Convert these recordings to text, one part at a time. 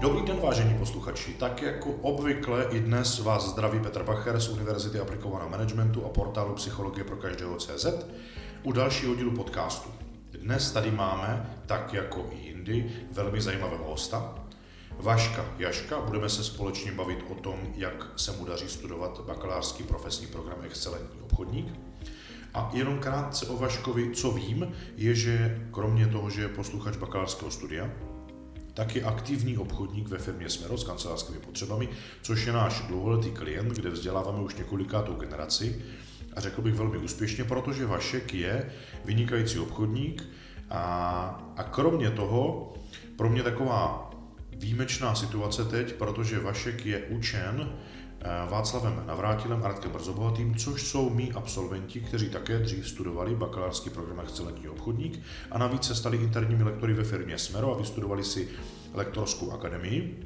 Dobrý den, vážení posluchači. Tak jako obvykle i dnes vás zdraví Petr Bacher z Univerzity aplikovaného managementu a portálu Psychologie pro každého CZ u dalšího dílu podcastu. Dnes tady máme, tak jako i jindy, velmi zajímavého hosta, Vaška Jaška. Budeme se společně bavit o tom, jak se mu daří studovat bakalářský profesní program Excelentní obchodník. A jenom krátce o Vaškovi, co vím, je, že kromě toho, že je posluchač bakalářského studia, tak je aktivní obchodník ve firmě Smero s kancelářskými potřebami, což je náš dlouholetý klient, kde vzděláváme už několikátou generaci. A řekl bych velmi úspěšně, protože Vašek je vynikající obchodník. A, a kromě toho pro mě taková výjimečná situace teď, protože Vašek je učen Václavem Navrátilem a Radkem Brzobohatým, což jsou mý absolventi, kteří také dřív studovali bakalářský program Excelentní obchodník a navíc se stali interními lektory ve firmě Smero a vystudovali si lektorskou akademii.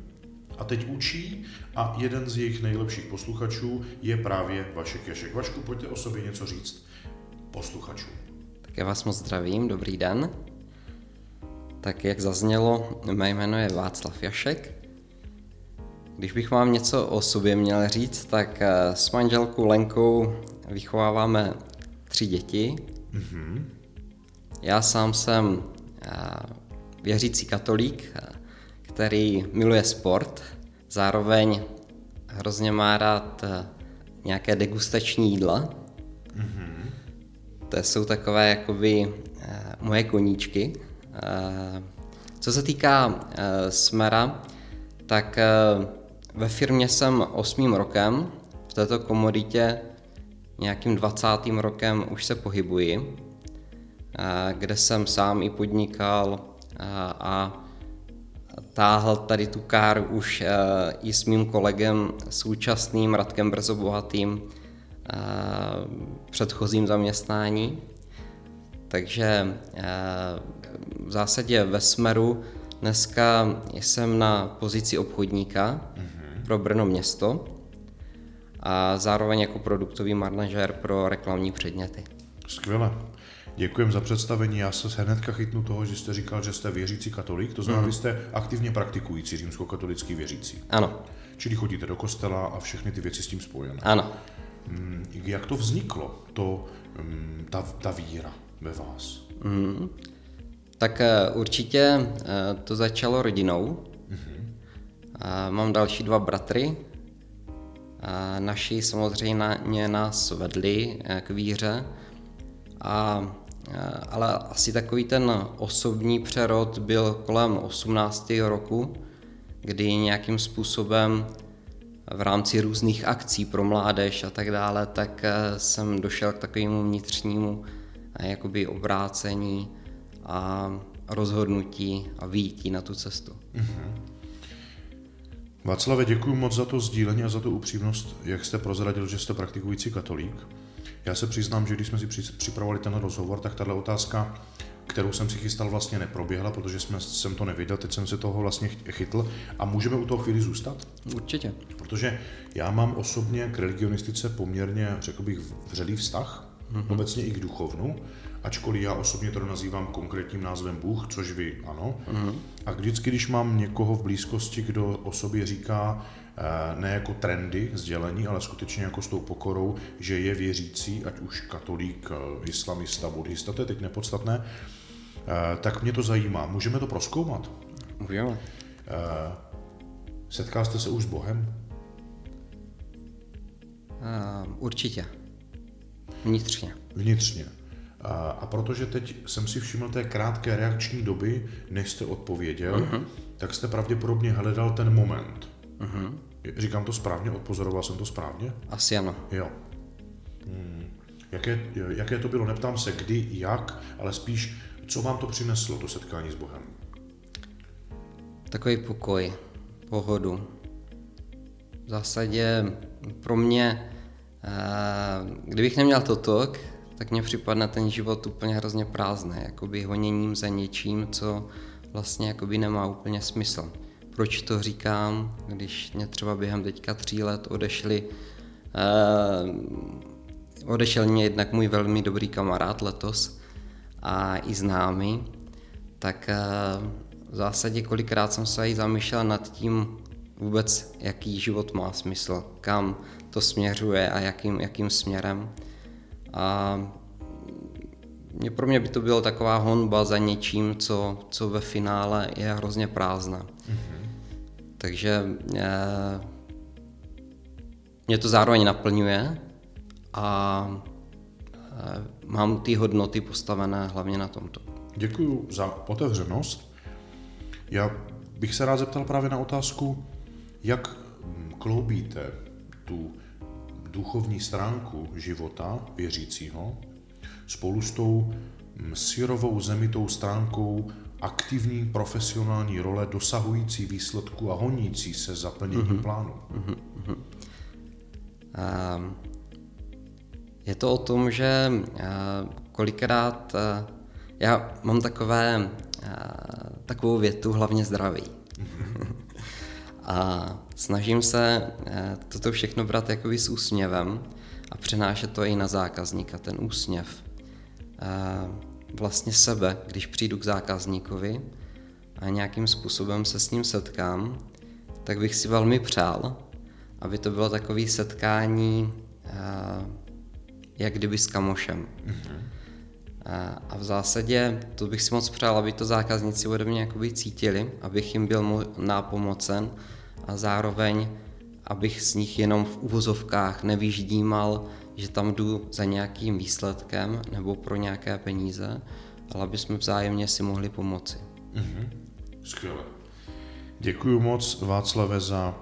A teď učí a jeden z jejich nejlepších posluchačů je právě Vašek Jašek. Vašku, pojďte o sobě něco říct posluchačům. Tak já vás moc zdravím, dobrý den. Tak jak zaznělo, mé jméno je Václav Jašek, když bych vám něco o sobě měl říct, tak eh, s manželkou Lenkou vychováváme tři děti. Mm-hmm. Já sám jsem eh, věřící katolík, eh, který miluje sport, zároveň hrozně má rád nějaké degustační jídla. Mm-hmm. To jsou takové jakoby moje koníčky. Co se týká smera, tak ve firmě jsem osmým rokem, v této komoditě nějakým 20. rokem už se pohybuji, kde jsem sám i podnikal a táhl tady tu kár už i s mým kolegem současným Radkem Brzobohatým předchozím zaměstnání. Takže v zásadě ve Smeru dneska jsem na pozici obchodníka, mm-hmm pro Brno město a zároveň jako produktový manažer pro reklamní předměty. Skvěle. Děkujem za představení. Já se hnedka chytnu toho, že jste říkal, že jste věřící katolík, to znamená, mm. vy jste aktivně praktikující římskokatolický věřící. Ano. Čili chodíte do kostela a všechny ty věci s tím spojené. Ano. Mm, jak to vzniklo, to, mm, ta, ta víra ve vás? Mm. Tak eh, určitě eh, to začalo rodinou, Mám další dva bratry. Naši samozřejmě nás vedli eh, k víře, a, eh, ale asi takový ten osobní přerod byl kolem 18. roku, kdy nějakým způsobem v rámci různých akcí pro mládež a tak dále, tak eh, jsem došel k takovému vnitřnímu jakoby obrácení a rozhodnutí a výjití na tu cestu. Mm-hmm. Václave, děkuji moc za to sdílení a za tu upřímnost, jak jste prozradil, že jste praktikující katolík. Já se přiznám, že když jsme si připravovali ten rozhovor, tak tahle otázka, kterou jsem si chystal, vlastně neproběhla, protože jsme, jsem to neviděl, teď jsem se toho vlastně chytl a můžeme u toho chvíli zůstat? Určitě. Protože já mám osobně k religionistice poměrně, řekl bych, vřelý vztah, mm-hmm. obecně i k duchovnu, ačkoliv já osobně to nazývám konkrétním názvem Bůh, což vy ano. Mm-hmm. A vždycky, když mám někoho v blízkosti, kdo o sobě říká, eh, ne jako trendy sdělení, ale skutečně jako s tou pokorou, že je věřící, ať už katolík, eh, islamista, buddhista, to je teď nepodstatné, eh, tak mě to zajímá. Můžeme to proskoumat? Můžeme. Setkal jste se už s Bohem? Uh, určitě. Vnitřně. Vnitřně. A protože teď jsem si všiml té krátké reakční doby, než jste odpověděl, uh-huh. tak jste pravděpodobně hledal ten moment. Uh-huh. Říkám to správně? Odpozoroval jsem to správně? Asi ano. Jo. Hmm. Jaké, jaké to bylo? Neptám se kdy, jak, ale spíš, co vám to přineslo, to setkání s Bohem? Takový pokoj, pohodu. V zásadě pro mě, eh, kdybych neměl toto, tak mně připadne ten život úplně hrozně prázdný, jakoby honěním za něčím, co vlastně jakoby nemá úplně smysl. Proč to říkám, když mě třeba během teďka tří let odešli, uh, odešel mě jednak můj velmi dobrý kamarád letos a i známý, tak uh, v zásadě kolikrát jsem se i zamýšlel nad tím vůbec, jaký život má smysl, kam to směřuje a jakým, jakým směrem. A mě, pro mě by to bylo taková honba za něčím, co, co ve finále je hrozně prázdná. Mm-hmm. Takže eh, mě to zároveň naplňuje a eh, mám ty hodnoty postavené hlavně na tomto. Děkuji za otevřenost. Já bych se rád zeptal právě na otázku, jak kloubíte tu duchovní stránku života věřícího spolu s tou syrovou zemitou stránkou aktivní profesionální role dosahující výsledku a honící se za plnění mm-hmm. plánu. Mm-hmm. Um, je to o tom, že uh, kolikrát uh, já mám takové, uh, takovou větu hlavně zdraví. A snažím se uh, toto všechno brát jakoby s úsměvem a přenášet to i na zákazníka, ten úsměv. Vlastně sebe, když přijdu k zákazníkovi a nějakým způsobem se s ním setkám, tak bych si velmi přál, aby to bylo takové setkání uh, jak kdyby s kamošem. Mm-hmm. A v zásadě to bych si moc přál, aby to zákazníci ode mě jakoby cítili, abych jim byl nápomocen a zároveň, abych z nich jenom v uvozovkách nevyždímal, že tam jdu za nějakým výsledkem nebo pro nějaké peníze, ale aby jsme vzájemně si mohli pomoci. Mm-hmm. Skvěle. Děkuji moc Václave za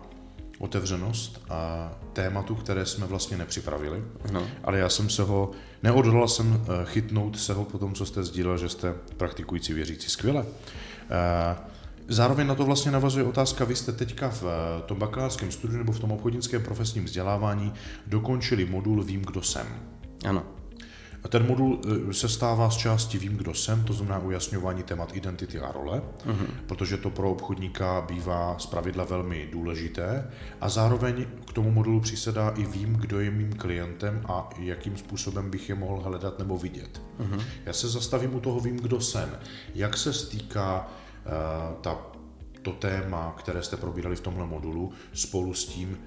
otevřenost a tématu, které jsme vlastně nepřipravili, no. ale já jsem se ho, neodhodlal jsem eh, chytnout se ho po tom, co jste sdílel, že jste praktikující věřící. Skvěle. Eh, zároveň na to vlastně navazuje otázka, vy jste teďka v eh, tom bakalářském studiu nebo v tom obchodnickém profesním vzdělávání dokončili modul Vím, kdo jsem. Ano. Ten modul eh, se stává z části Vím, kdo jsem, to znamená ujasňování témat identity a role, uh-huh. protože to pro obchodníka bývá zpravidla velmi důležité a zároveň k tomu modulu přisedá i Vím, kdo je mým klientem a jakým způsobem bych je mohl hledat nebo vidět. Uh-huh. Já se zastavím u toho Vím, kdo jsem. Jak se stýká uh, ta, to téma, které jste probírali v tomhle modulu, spolu s tím,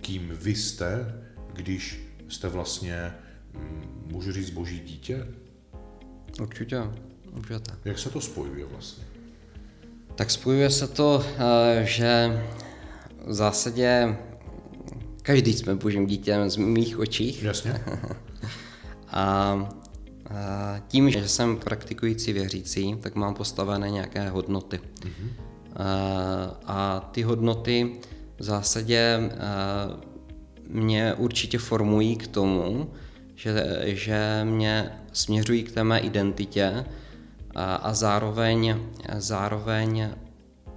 kým vy jste, když jste vlastně můžu říct boží dítě? Určitě, určitě. Jak se to spojuje vlastně? Tak spojuje se to, eh, že v zásadě každý jsme božím dítěm z mých očích. Jasně. a tím, že jsem praktikující věřící, tak mám postavené nějaké hodnoty. Mm-hmm. A ty hodnoty v zásadě mě určitě formují k tomu, že, že mě směřují k té mé identitě a, a zároveň, zároveň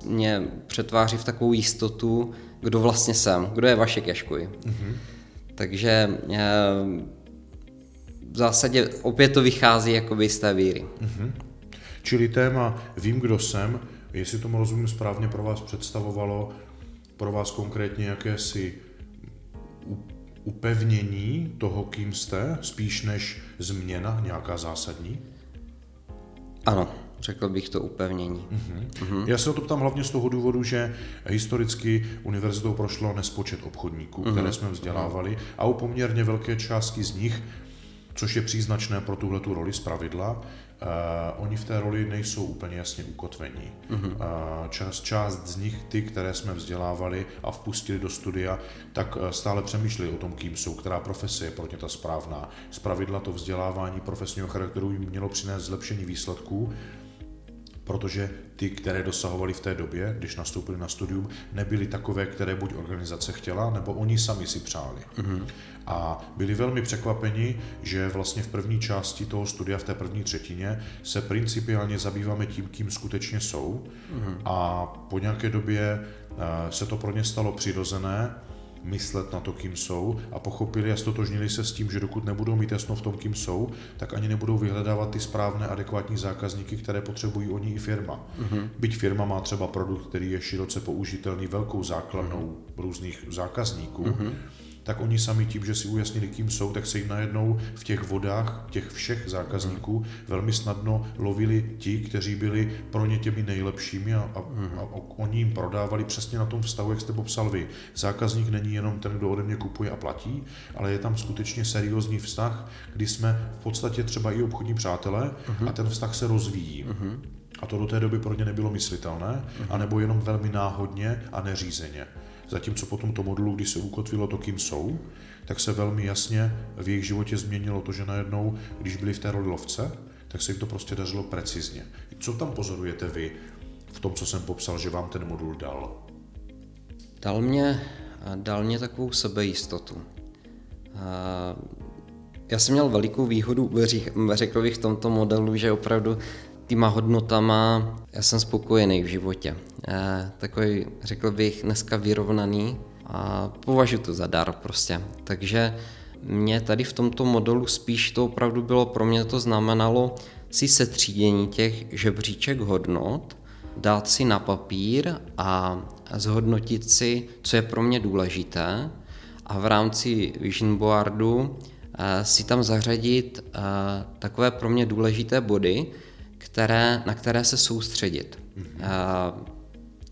mě přetváří v takovou jistotu, kdo vlastně jsem, kdo je Vašek Jaškuj. Mm-hmm. Takže eh, v zásadě opět to vychází jakoby z té víry. Mm-hmm. Čili téma vím, kdo jsem, jestli tomu rozumím správně, pro vás představovalo pro vás konkrétně jakési upevnění toho, kým jste, spíš než změna nějaká zásadní? Ano, řekl bych to upevnění. Uh-huh. Uh-huh. Já se o to ptám hlavně z toho důvodu, že historicky univerzitou prošlo nespočet obchodníků, uh-huh. které jsme vzdělávali a u poměrně velké části z nich, což je příznačné pro tuhle roli z pravidla, Uh, oni v té roli nejsou úplně jasně ukotvení. Uh-huh. Uh, část, část z nich, ty, které jsme vzdělávali a vpustili do studia, tak uh, stále přemýšleli o tom, kým jsou, která profese je pro ně ta správná. Z pravidla to vzdělávání profesního charakteru jim mělo přinést zlepšení výsledků, protože ty, které dosahovali v té době, když nastoupili na studium, nebyly takové, které buď organizace chtěla, nebo oni sami si přáli. Mm-hmm. A byli velmi překvapeni, že vlastně v první části toho studia, v té první třetině, se principiálně zabýváme tím, kým skutečně jsou. Mm-hmm. A po nějaké době eh, se to pro ně stalo přirozené, myslet na to, kým jsou a pochopili a stotožnili se s tím, že dokud nebudou mít jasno v tom, kým jsou, tak ani nebudou vyhledávat ty správné, adekvátní zákazníky, které potřebují oni i firma. Uh-huh. Byť firma má třeba produkt, který je široce použitelný velkou základnou uh-huh. různých zákazníků, uh-huh tak oni sami tím, že si ujasnili, kým jsou, tak se jim najednou v těch vodách těch všech zákazníků velmi snadno lovili ti, kteří byli pro ně těmi nejlepšími a, a, a, a oni jim prodávali přesně na tom vztahu, jak jste popsal vy. Zákazník není jenom ten, kdo ode mě kupuje a platí, ale je tam skutečně seriózní vztah, kdy jsme v podstatě třeba i obchodní přátelé uh-huh. a ten vztah se rozvíjí. Uh-huh. A to do té doby pro ně nebylo myslitelné, uh-huh. anebo jenom velmi náhodně a neřízeně. Zatímco po tomto modulu, když se ukotvilo to, kým jsou, tak se velmi jasně v jejich životě změnilo to, že najednou, když byli v té roli lovce, tak se jim to prostě dařilo precizně. Co tam pozorujete vy v tom, co jsem popsal, že vám ten modul dal? Dal mě, dal mě takovou sebejistotu. Já jsem měl velikou výhodu, řekl bych v tomto modelu, že opravdu týma hodnotama já jsem spokojený v životě. Takový, řekl bych, dneska vyrovnaný a považuji to za dar prostě. Takže mě tady v tomto modelu spíš to opravdu bylo, pro mě to znamenalo si setřídění těch žebříček hodnot, dát si na papír a zhodnotit si, co je pro mě důležité a v rámci vision boardu eh, si tam zařadit eh, takové pro mě důležité body, které, na které se soustředit. Mm-hmm.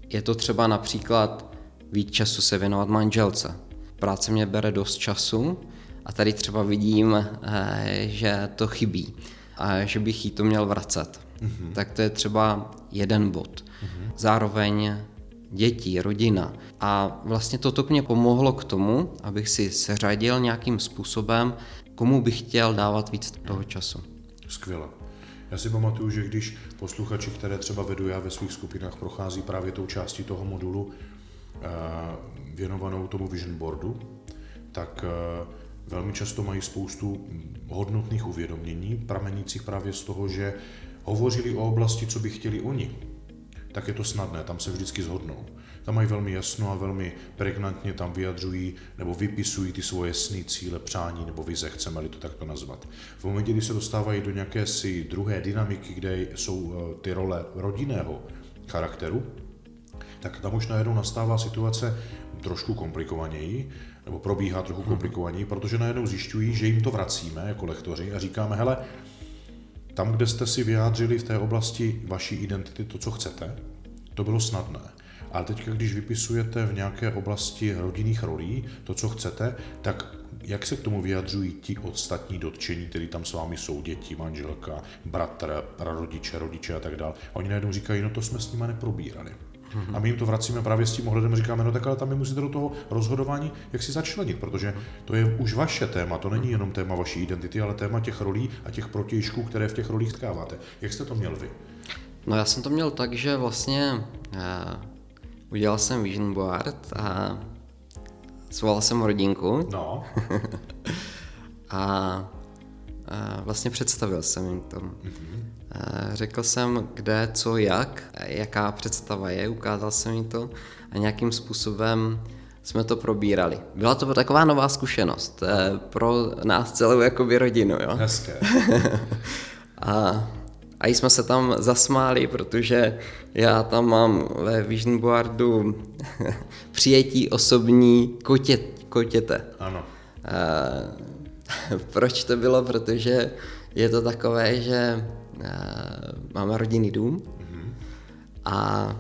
Je to třeba například víc času se věnovat manželce. Práce mě bere dost času a tady třeba vidím, že to chybí a že bych jí to měl vracet. Mm-hmm. Tak to je třeba jeden bod. Mm-hmm. Zároveň děti, rodina. A vlastně toto mě pomohlo k tomu, abych si seřadil nějakým způsobem, komu bych chtěl dávat víc toho času. Skvěle. Já si pamatuju, že když posluchači, které třeba vedu já ve svých skupinách, prochází právě tou částí toho modulu eh, věnovanou tomu vision boardu, tak eh, velmi často mají spoustu hodnotných uvědomění, pramenících právě z toho, že hovořili o oblasti, co by chtěli oni, tak je to snadné, tam se vždycky zhodnou. Tam mají velmi jasno a velmi pregnantně tam vyjadřují nebo vypisují ty svoje sny, cíle, přání nebo vize, chceme-li to takto nazvat. V momentě, kdy se dostávají do nějaké si druhé dynamiky, kde jsou eh, ty role rodinného charakteru, tak tam už najednou nastává situace trošku komplikovaněji, nebo probíhá trochu mhm. komplikovaněji, protože najednou zjišťují, že jim to vracíme jako lektoři a říkáme, hele, tam, kde jste si vyjádřili v té oblasti vaší identity to, co chcete, to bylo snadné. Ale teď, když vypisujete v nějaké oblasti rodinných rolí to, co chcete, tak jak se k tomu vyjadřují ti ostatní dotčení, kteří tam s vámi jsou, děti, manželka, bratr, prarodiče, rodiče a tak dále. A oni najednou říkají, no to jsme s nimi neprobírali. A my jim to vracíme právě s tím ohledem, říkáme, no tak ale tam my musíte do toho rozhodování, jak si začlenit, protože to je už vaše téma, to není jenom téma vaší identity, ale téma těch rolí a těch protějšků, které v těch rolích tkáváte. Jak jste to měl vy? No já jsem to měl tak, že vlastně uh, udělal jsem vision board a svolal jsem rodinku. No. a, a vlastně představil jsem jim to. Mm-hmm. Řekl jsem, kde, co, jak, jaká představa je, ukázal jsem jim to a nějakým způsobem jsme to probírali. Byla to taková nová zkušenost eh, pro nás celou jakoby rodinu. Jo? Hezké. a, a jsme se tam zasmáli, protože já tam mám ve Vision Boardu přijetí osobní kotět, kotěte. Ano. A, proč to bylo? Protože je to takové, že Eh, máme rodinný dům mm-hmm. a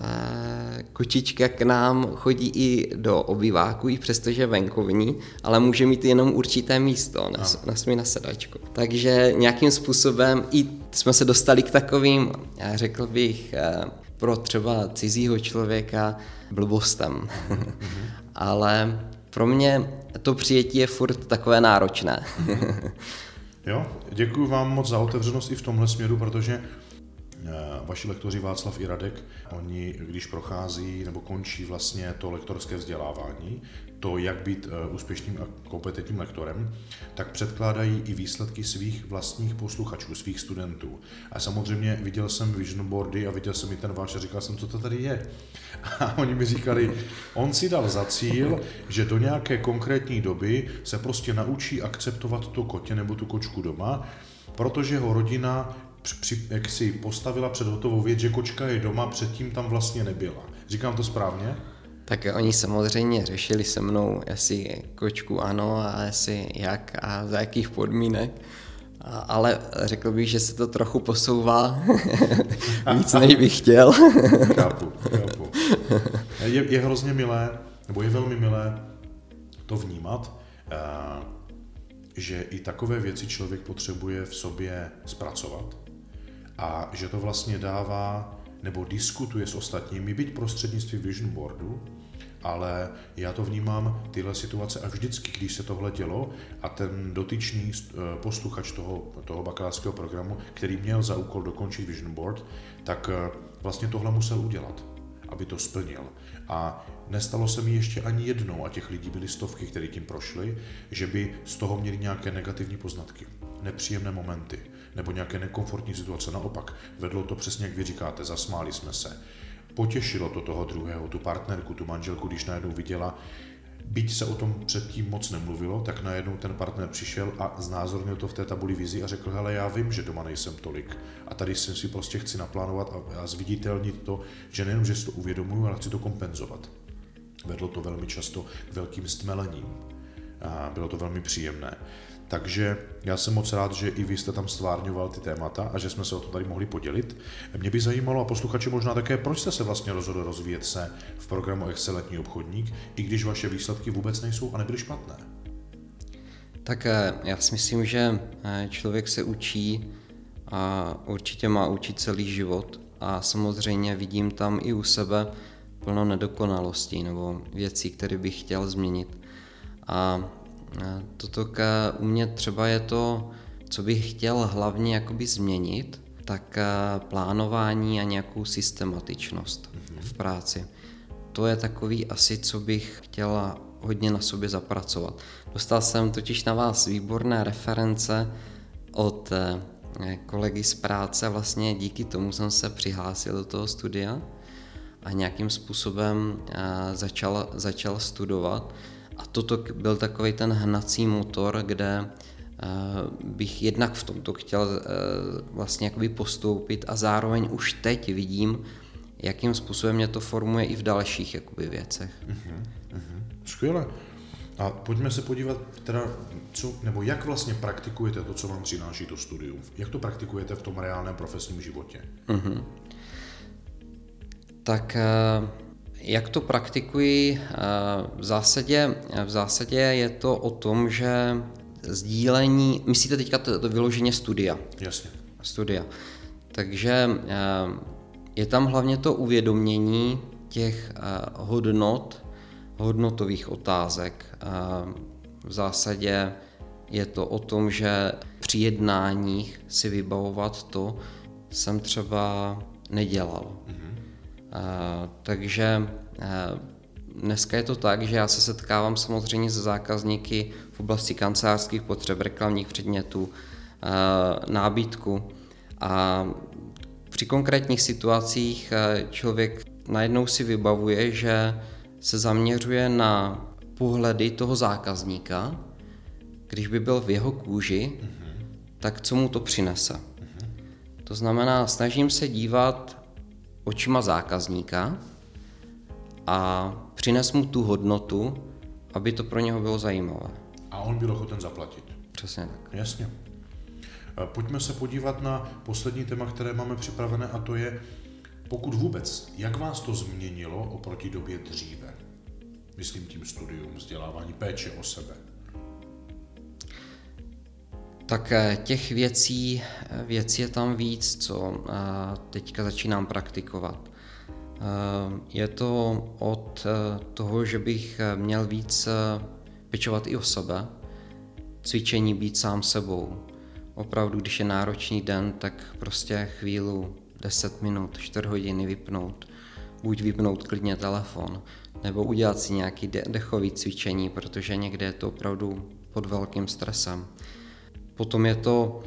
eh, kočička k nám chodí i do obyváku, i přestože venkovní, ale může mít jenom určité místo, na, na svůj nasedačku. Takže nějakým způsobem i jsme se dostali k takovým, já řekl bych, eh, pro třeba cizího člověka blbostem. Mm-hmm. ale pro mě to přijetí je furt takové náročné. Jo, děkuji vám moc za otevřenost i v tomhle směru, protože vaši lektoři Václav i Radek, oni, když prochází nebo končí vlastně to lektorské vzdělávání, to, jak být eh, úspěšným a kompetentním lektorem, tak předkládají i výsledky svých vlastních posluchačů, svých studentů. A samozřejmě viděl jsem vision boardy a viděl jsem i ten váš a říkal jsem, co to tady je. A oni mi říkali, on si dal za cíl, že do nějaké konkrétní doby se prostě naučí akceptovat to kotě nebo tu kočku doma, protože ho rodina při, jak si postavila před hotovou věc, že kočka je doma, předtím tam vlastně nebyla. Říkám to správně? Tak oni samozřejmě řešili se mnou, jestli kočku ano a jestli jak a za jakých podmínek. A, ale řekl bych, že se to trochu posouvá víc, než bych chtěl. chápu, chápu. Je, je hrozně milé, nebo je velmi milé to vnímat, eh, že i takové věci člověk potřebuje v sobě zpracovat a že to vlastně dává nebo diskutuje s ostatními, byť prostřednictvím vision boardu, ale já to vnímám tyhle situace a vždycky, když se tohle dělo a ten dotyčný eh, posluchač toho, toho bakalářského programu, který měl za úkol dokončit Vision Board, tak eh, vlastně tohle musel udělat, aby to splnil. A nestalo se mi ještě ani jednou, a těch lidí byly stovky, které tím prošly, že by z toho měli nějaké negativní poznatky, nepříjemné momenty nebo nějaké nekomfortní situace. Naopak, vedlo to přesně, jak vy říkáte, zasmáli jsme se, potěšilo to toho druhého, tu partnerku, tu manželku, když najednou viděla, byť se o tom předtím moc nemluvilo, tak najednou ten partner přišel a znázornil to v té tabuli vizi a řekl, hele, já vím, že doma nejsem tolik a tady jsem si prostě chci naplánovat a, zviditelnit to, že nejenom, že si to uvědomuju, ale chci to kompenzovat. Vedlo to velmi často k velkým stmelením. A bylo to velmi příjemné. Takže já jsem moc rád, že i vy jste tam stvárňoval ty témata a že jsme se o to tady mohli podělit. Mě by zajímalo, a posluchači možná také, proč jste se vlastně rozhodl rozvíjet se v programu Excelentní obchodník, i když vaše výsledky vůbec nejsou a nebyly špatné. Tak eh, já si myslím, že eh, člověk se učí a určitě má učit celý život a samozřejmě vidím tam i u sebe plno nedokonalostí nebo věcí, které bych chtěl změnit. A Toto u mě třeba je to, co bych chtěl hlavně jakoby změnit, tak plánování a nějakou systematičnost v práci. To je takový asi, co bych chtěla hodně na sobě zapracovat. Dostal jsem totiž na vás výborné reference od eh, kolegy z práce, vlastně díky tomu jsem se přihlásil do toho studia a nějakým způsobem eh, začal, začal studovat. A toto byl takový ten hnací motor, kde eh, bych jednak v tomto chtěl eh, vlastně jakoby postoupit a zároveň už teď vidím, jakým způsobem mě to formuje i v dalších jakoby věcech. Uh-huh, uh-huh. Skvěle. A pojďme se podívat, teda, co, nebo jak vlastně praktikujete to, co vám přináší to studium? Jak to praktikujete v tom reálném profesním životě? Uh-huh. Tak uh jak to praktikuji? Eh, v zásadě, v zásadě je to o tom, že sdílení, myslíte teďka to, to vyloženě studia? Jasně. Studia. Takže eh, je tam hlavně to uvědomění těch eh, hodnot, hodnotových otázek. V zásadě je to o tom, že při jednáních si vybavovat to, jsem třeba nedělal. Mm-hmm takže dneska je to tak, že já se setkávám samozřejmě se zákazníky v oblasti kancelářských potřeb, reklamních předmětů, nábytku a při konkrétních situacích člověk najednou si vybavuje, že se zaměřuje na pohledy toho zákazníka, když by byl v jeho kůži, mm-hmm. tak co mu to přinese. To znamená, snažím se dívat očima zákazníka a přines mu tu hodnotu, aby to pro něho bylo zajímavé. A on byl ochoten zaplatit. Přesně tak. Jasně. Pojďme se podívat na poslední téma, které máme připravené, a to je, pokud vůbec, jak vás to změnilo oproti době dříve? Myslím tím studium, vzdělávání, péče o sebe. Tak eh, těch věcí, eh, věcí je tam víc, co eh, teďka začínám praktikovat. Je to od toho, že bych měl víc pečovat i o sebe, cvičení být sám sebou. Opravdu, když je náročný den, tak prostě chvíli 10 minut, 4 hodiny vypnout. Buď vypnout klidně telefon, nebo udělat si nějaký dechový cvičení, protože někde je to opravdu pod velkým stresem. Potom je to,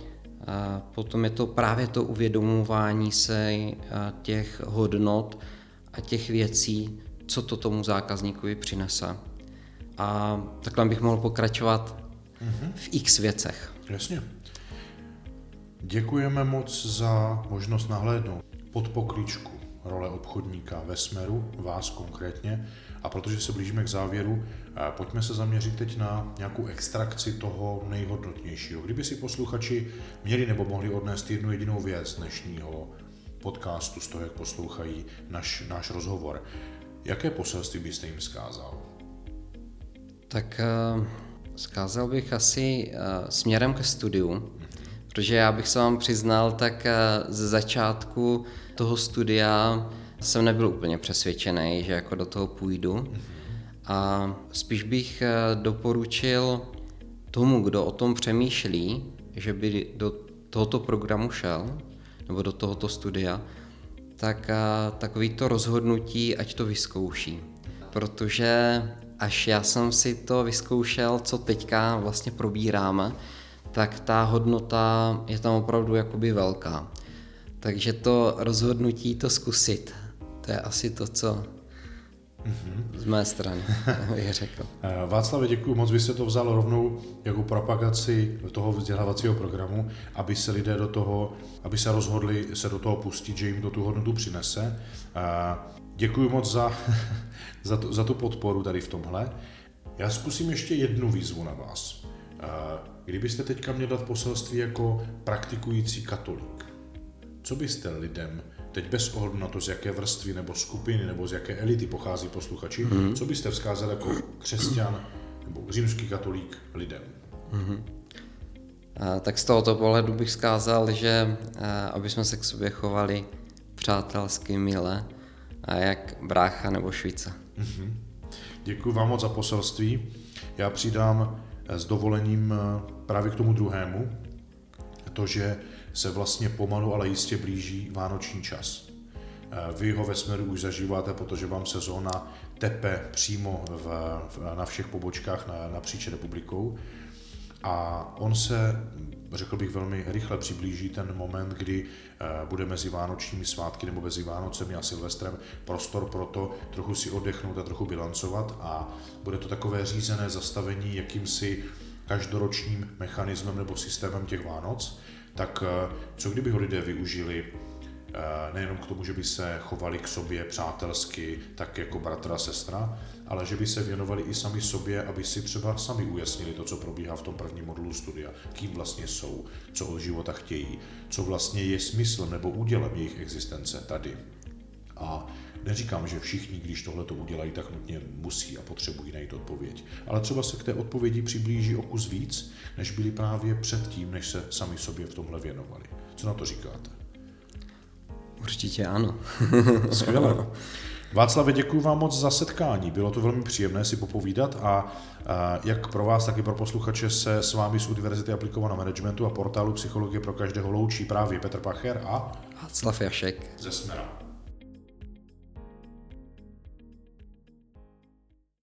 potom je to právě to uvědomování se těch hodnot a těch věcí, co to tomu zákazníkovi přinese. A takhle bych mohl pokračovat mm-hmm. v x věcech. Jasně. Děkujeme moc za možnost nahlédnout pod pokličku role obchodníka ve Smeru, vás konkrétně. A protože se blížíme k závěru, eh, pojďme se zaměřit teď na nějakou extrakci toho nejhodnotnějšího. Kdyby si posluchači měli nebo mohli odnést jednu jedinou věc dnešního podcastu z toho, jak poslouchají naš, náš rozhovor, jaké poselství byste jim zkázal? Tak uh, zkázal bych asi uh, směrem ke studiu, protože já bych se vám přiznal, tak ze začátku toho studia jsem nebyl úplně přesvědčený, že jako do toho půjdu. A spíš bych doporučil tomu, kdo o tom přemýšlí, že by do tohoto programu šel, nebo do tohoto studia, tak takový to rozhodnutí, ať to vyzkouší. Protože až já jsem si to vyzkoušel, co teďka vlastně probíráme, tak ta hodnota je tam opravdu jakoby velká. Takže to rozhodnutí to zkusit, to je asi to, co z mé strany, bych řekl. Eh, Václav, děkuji moc, vy jste to vzal rovnou jako propagaci toho vzdělávacího programu, aby se lidé do toho, aby se rozhodli se do toho pustit, že jim to tu hodnotu přinese. Eh, děkuji moc za, za, to, za tu podporu tady v tomhle. Já zkusím ještě jednu výzvu na vás. Eh, kdybyste teďka měl dát poselství jako praktikující katolík, co byste lidem teď bez ohledu na to, z jaké vrstvy nebo skupiny nebo z jaké elity pochází posluchači, mm-hmm. co byste vzkázal jako křesťan nebo římský katolík lidem? Mm-hmm. A, tak z tohoto pohledu bych vzkázal, že aby jsme se k sobě chovali přátelsky, milé, a jak brácha nebo švice. Mm-hmm. Děkuji vám moc za poselství. Já přidám s dovolením právě k tomu druhému, to, že se vlastně pomalu, ale jistě blíží vánoční čas. Eh, vy ho ve směru už zažíváte, protože vám sezóna tepe přímo v, v, na všech pobočkách na, napříč republikou. A on se, řekl bych, velmi rychle přiblíží ten moment, kdy eh, bude mezi vánočními svátky nebo mezi Vánocemi a Silvestrem prostor pro to trochu si oddechnout a trochu bilancovat a bude to takové řízené zastavení jakýmsi každoročním mechanismem nebo systémem těch Vánoc, tak eh, co kdyby ho lidé využili eh, nejenom k tomu, že by se chovali k sobě přátelsky, tak jako bratr a sestra, ale že by se věnovali i sami sobě, aby si třeba sami ujasnili to, co probíhá v tom prvním modulu studia, kým vlastně jsou, co od života chtějí, co vlastně je smyslem nebo údělem jejich existence tady. A Neříkám, že všichni, když tohle to udělají, tak nutně musí a potřebují najít odpověď. Ale třeba se k té odpovědi přiblíží o kus víc, než byli právě předtím, než se sami sobě v tomhle věnovali. Co na to říkáte? Určitě ano. Skvěle. Václave, děkuji vám moc za setkání. Bylo to velmi příjemné si popovídat a, a jak pro vás, tak i pro posluchače se s vámi z Univerzity aplikovaného managementu a portálu Psychologie pro každého loučí právě Petr Pacher a Václav Jašek ze Smera.